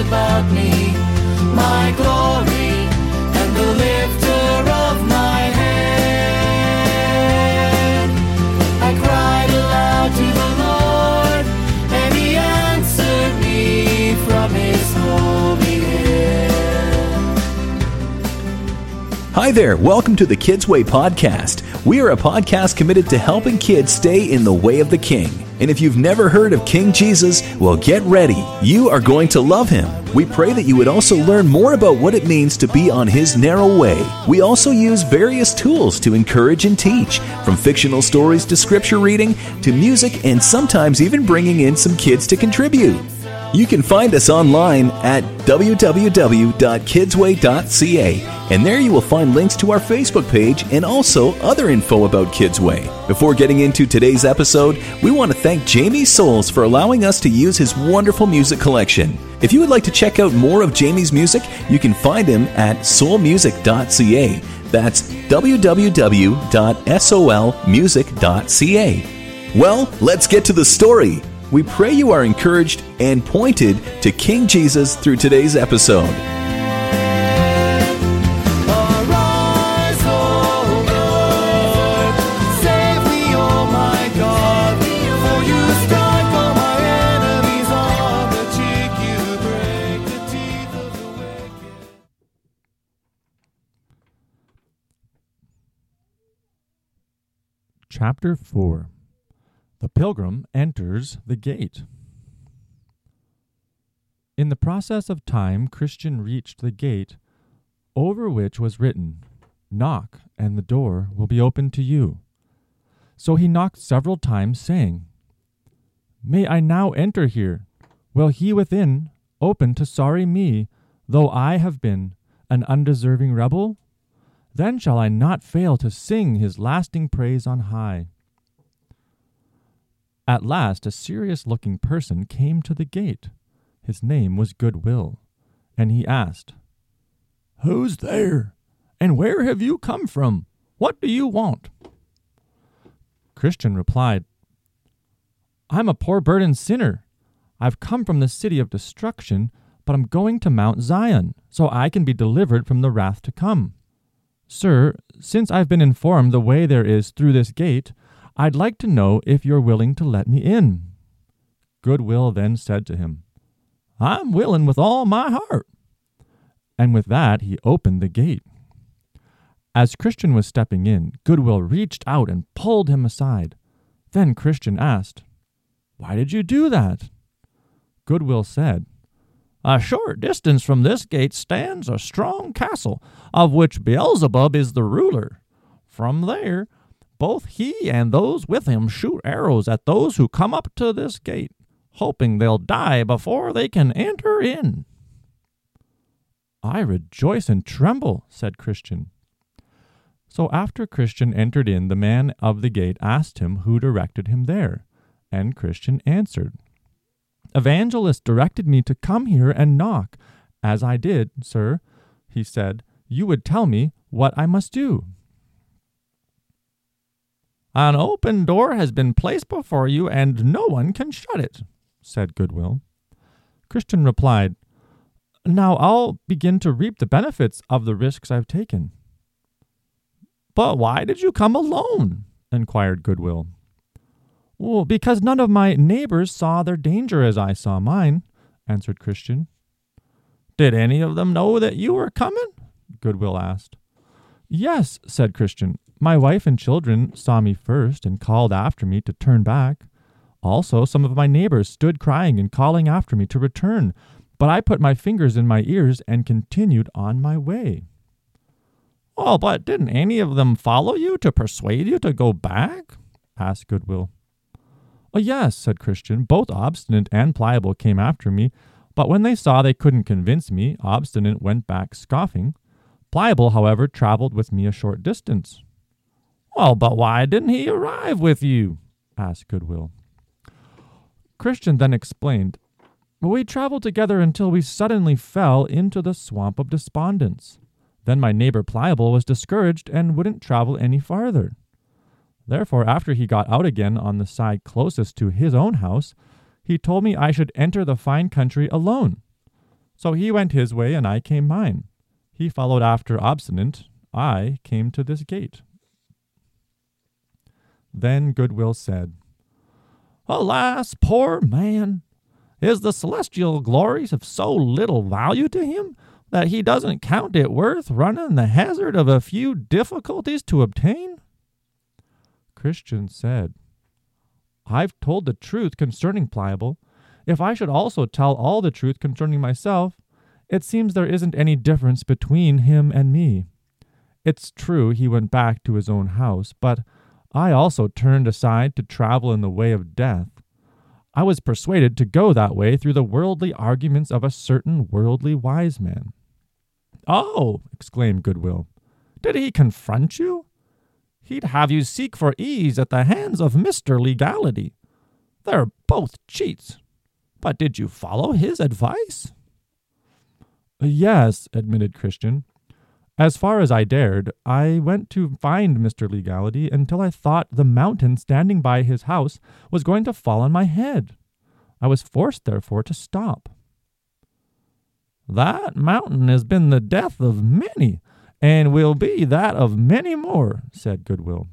about me, my glory, and the lifter of my head. I cried aloud to the Lord, and he answered me from his holy hill. Hi there, welcome to the Kids Way podcast. We are a podcast committed to helping kids stay in the way of the King. And if you've never heard of King Jesus, well, get ready. You are going to love him. We pray that you would also learn more about what it means to be on his narrow way. We also use various tools to encourage and teach, from fictional stories to scripture reading to music, and sometimes even bringing in some kids to contribute. You can find us online at www.kidsway.ca, and there you will find links to our Facebook page and also other info about Kidsway. Before getting into today's episode, we want to thank Jamie Soles for allowing us to use his wonderful music collection. If you would like to check out more of Jamie's music, you can find him at soulmusic.ca. That's www.solmusic.ca. Well, let's get to the story. We pray you are encouraged and pointed to King Jesus through today's episode. Arise, O Lord, save me, O my God, for you strike all my enemies on the cheek, you break the teeth of the wicked. Chapter 4 The Pilgrim Enters the Gate. In the process of time, Christian reached the gate over which was written, Knock, and the door will be opened to you. So he knocked several times, saying, May I now enter here? Will he within open to sorry me, though I have been an undeserving rebel? Then shall I not fail to sing his lasting praise on high. At last a serious looking person came to the gate. His name was Goodwill, and he asked, Who's there? And where have you come from? What do you want? Christian replied, I'm a poor burdened sinner. I've come from the city of destruction, but I'm going to Mount Zion, so I can be delivered from the wrath to come. Sir, since I've been informed the way there is through this gate, I'd like to know if you're willing to let me in. Goodwill then said to him, I'm willing with all my heart. And with that he opened the gate. As Christian was stepping in, Goodwill reached out and pulled him aside. Then Christian asked, Why did you do that? Goodwill said, a short distance from this gate stands a strong castle, of which Beelzebub is the ruler. From there, both he and those with him shoot arrows at those who come up to this gate, hoping they'll die before they can enter in. I rejoice and tremble, said Christian. So after Christian entered in, the man of the gate asked him who directed him there, and Christian answered, Evangelist directed me to come here and knock. As I did, sir, he said, you would tell me what I must do. An open door has been placed before you, and no one can shut it, said Goodwill. Christian replied, Now I'll begin to reap the benefits of the risks I've taken. But why did you come alone? inquired Goodwill. Well, because none of my neighbors saw their danger as I saw mine, answered Christian. Did any of them know that you were coming? Goodwill asked. Yes, said Christian. My wife and children saw me first and called after me to turn back. Also, some of my neighbors stood crying and calling after me to return, but I put my fingers in my ears and continued on my way. Well, but didn't any of them follow you to persuade you to go back? asked Goodwill. Oh, yes, said Christian. Both Obstinate and Pliable came after me, but when they saw they couldn't convince me, Obstinate went back scoffing. Pliable, however, traveled with me a short distance. Well, but why didn't he arrive with you? asked Goodwill. Christian then explained, We traveled together until we suddenly fell into the swamp of despondence. Then my neighbor Pliable was discouraged and wouldn't travel any farther. Therefore, after he got out again on the side closest to his own house, he told me I should enter the fine country alone. So he went his way, and I came mine. He followed after obstinate. I came to this gate. Then Goodwill said, Alas, poor man! Is the celestial glories of so little value to him that he doesn't count it worth running the hazard of a few difficulties to obtain? Christian said, I've told the truth concerning Pliable. If I should also tell all the truth concerning myself, it seems there isn't any difference between him and me. It's true he went back to his own house, but I also turned aside to travel in the way of death. I was persuaded to go that way through the worldly arguments of a certain worldly wise man. Oh, exclaimed Goodwill, did he confront you? He'd have you seek for ease at the hands of Mr. Legality. They're both cheats. But did you follow his advice? Yes, admitted Christian. As far as I dared, I went to find Mr. Legality until I thought the mountain standing by his house was going to fall on my head. I was forced, therefore, to stop. That mountain has been the death of many, and will be that of many more, said Goodwill.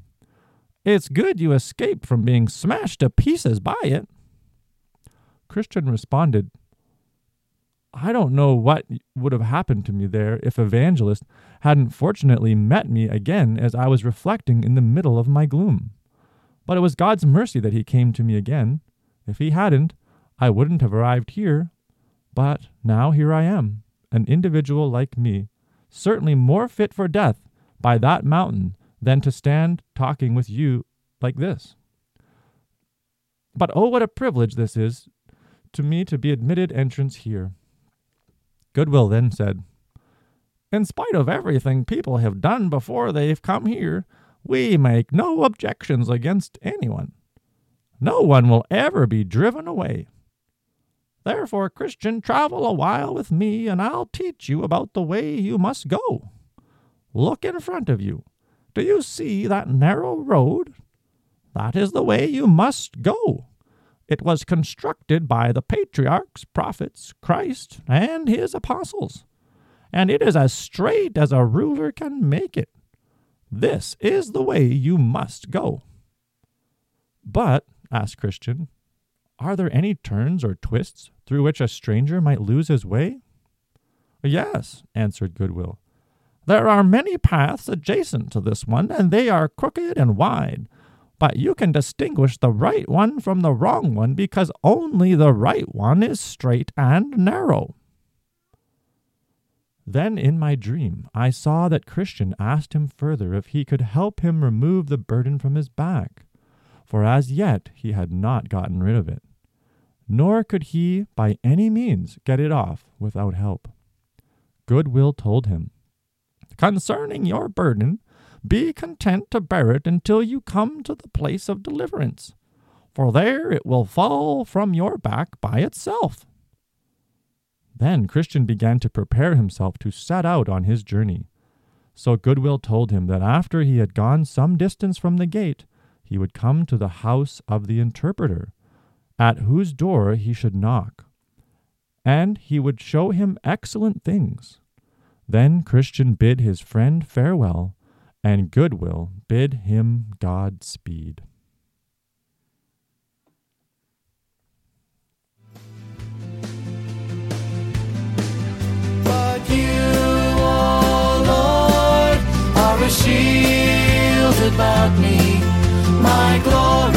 It's good you escaped from being smashed to pieces by it. Christian responded, I don't know what would have happened to me there if Evangelist hadn't fortunately met me again as I was reflecting in the middle of my gloom. But it was God's mercy that he came to me again. If he hadn't, I wouldn't have arrived here. But now here I am, an individual like me, certainly more fit for death by that mountain than to stand talking with you like this. But oh, what a privilege this is to me to be admitted entrance here. Goodwill then said, In spite of everything people have done before they've come here, we make no objections against anyone. No one will ever be driven away. Therefore, Christian, travel a while with me, and I'll teach you about the way you must go. Look in front of you. Do you see that narrow road? That is the way you must go. It was constructed by the patriarchs, prophets, Christ, and his apostles, and it is as straight as a ruler can make it. This is the way you must go. But, asked Christian, are there any turns or twists through which a stranger might lose his way? Yes, answered Goodwill. There are many paths adjacent to this one, and they are crooked and wide. But you can distinguish the right one from the wrong one because only the right one is straight and narrow. Then in my dream I saw that Christian asked him further if he could help him remove the burden from his back, for as yet he had not gotten rid of it nor could he by any means get it off without help. Goodwill told him, Concerning your burden, be content to bear it until you come to the place of deliverance, for there it will fall from your back by itself. Then Christian began to prepare himself to set out on his journey. So Goodwill told him that after he had gone some distance from the gate, he would come to the house of the interpreter, at whose door he should knock, and he would show him excellent things. Then Christian bid his friend farewell, and Goodwill bid him God speed. But you, O Lord, are a shield about me, my glory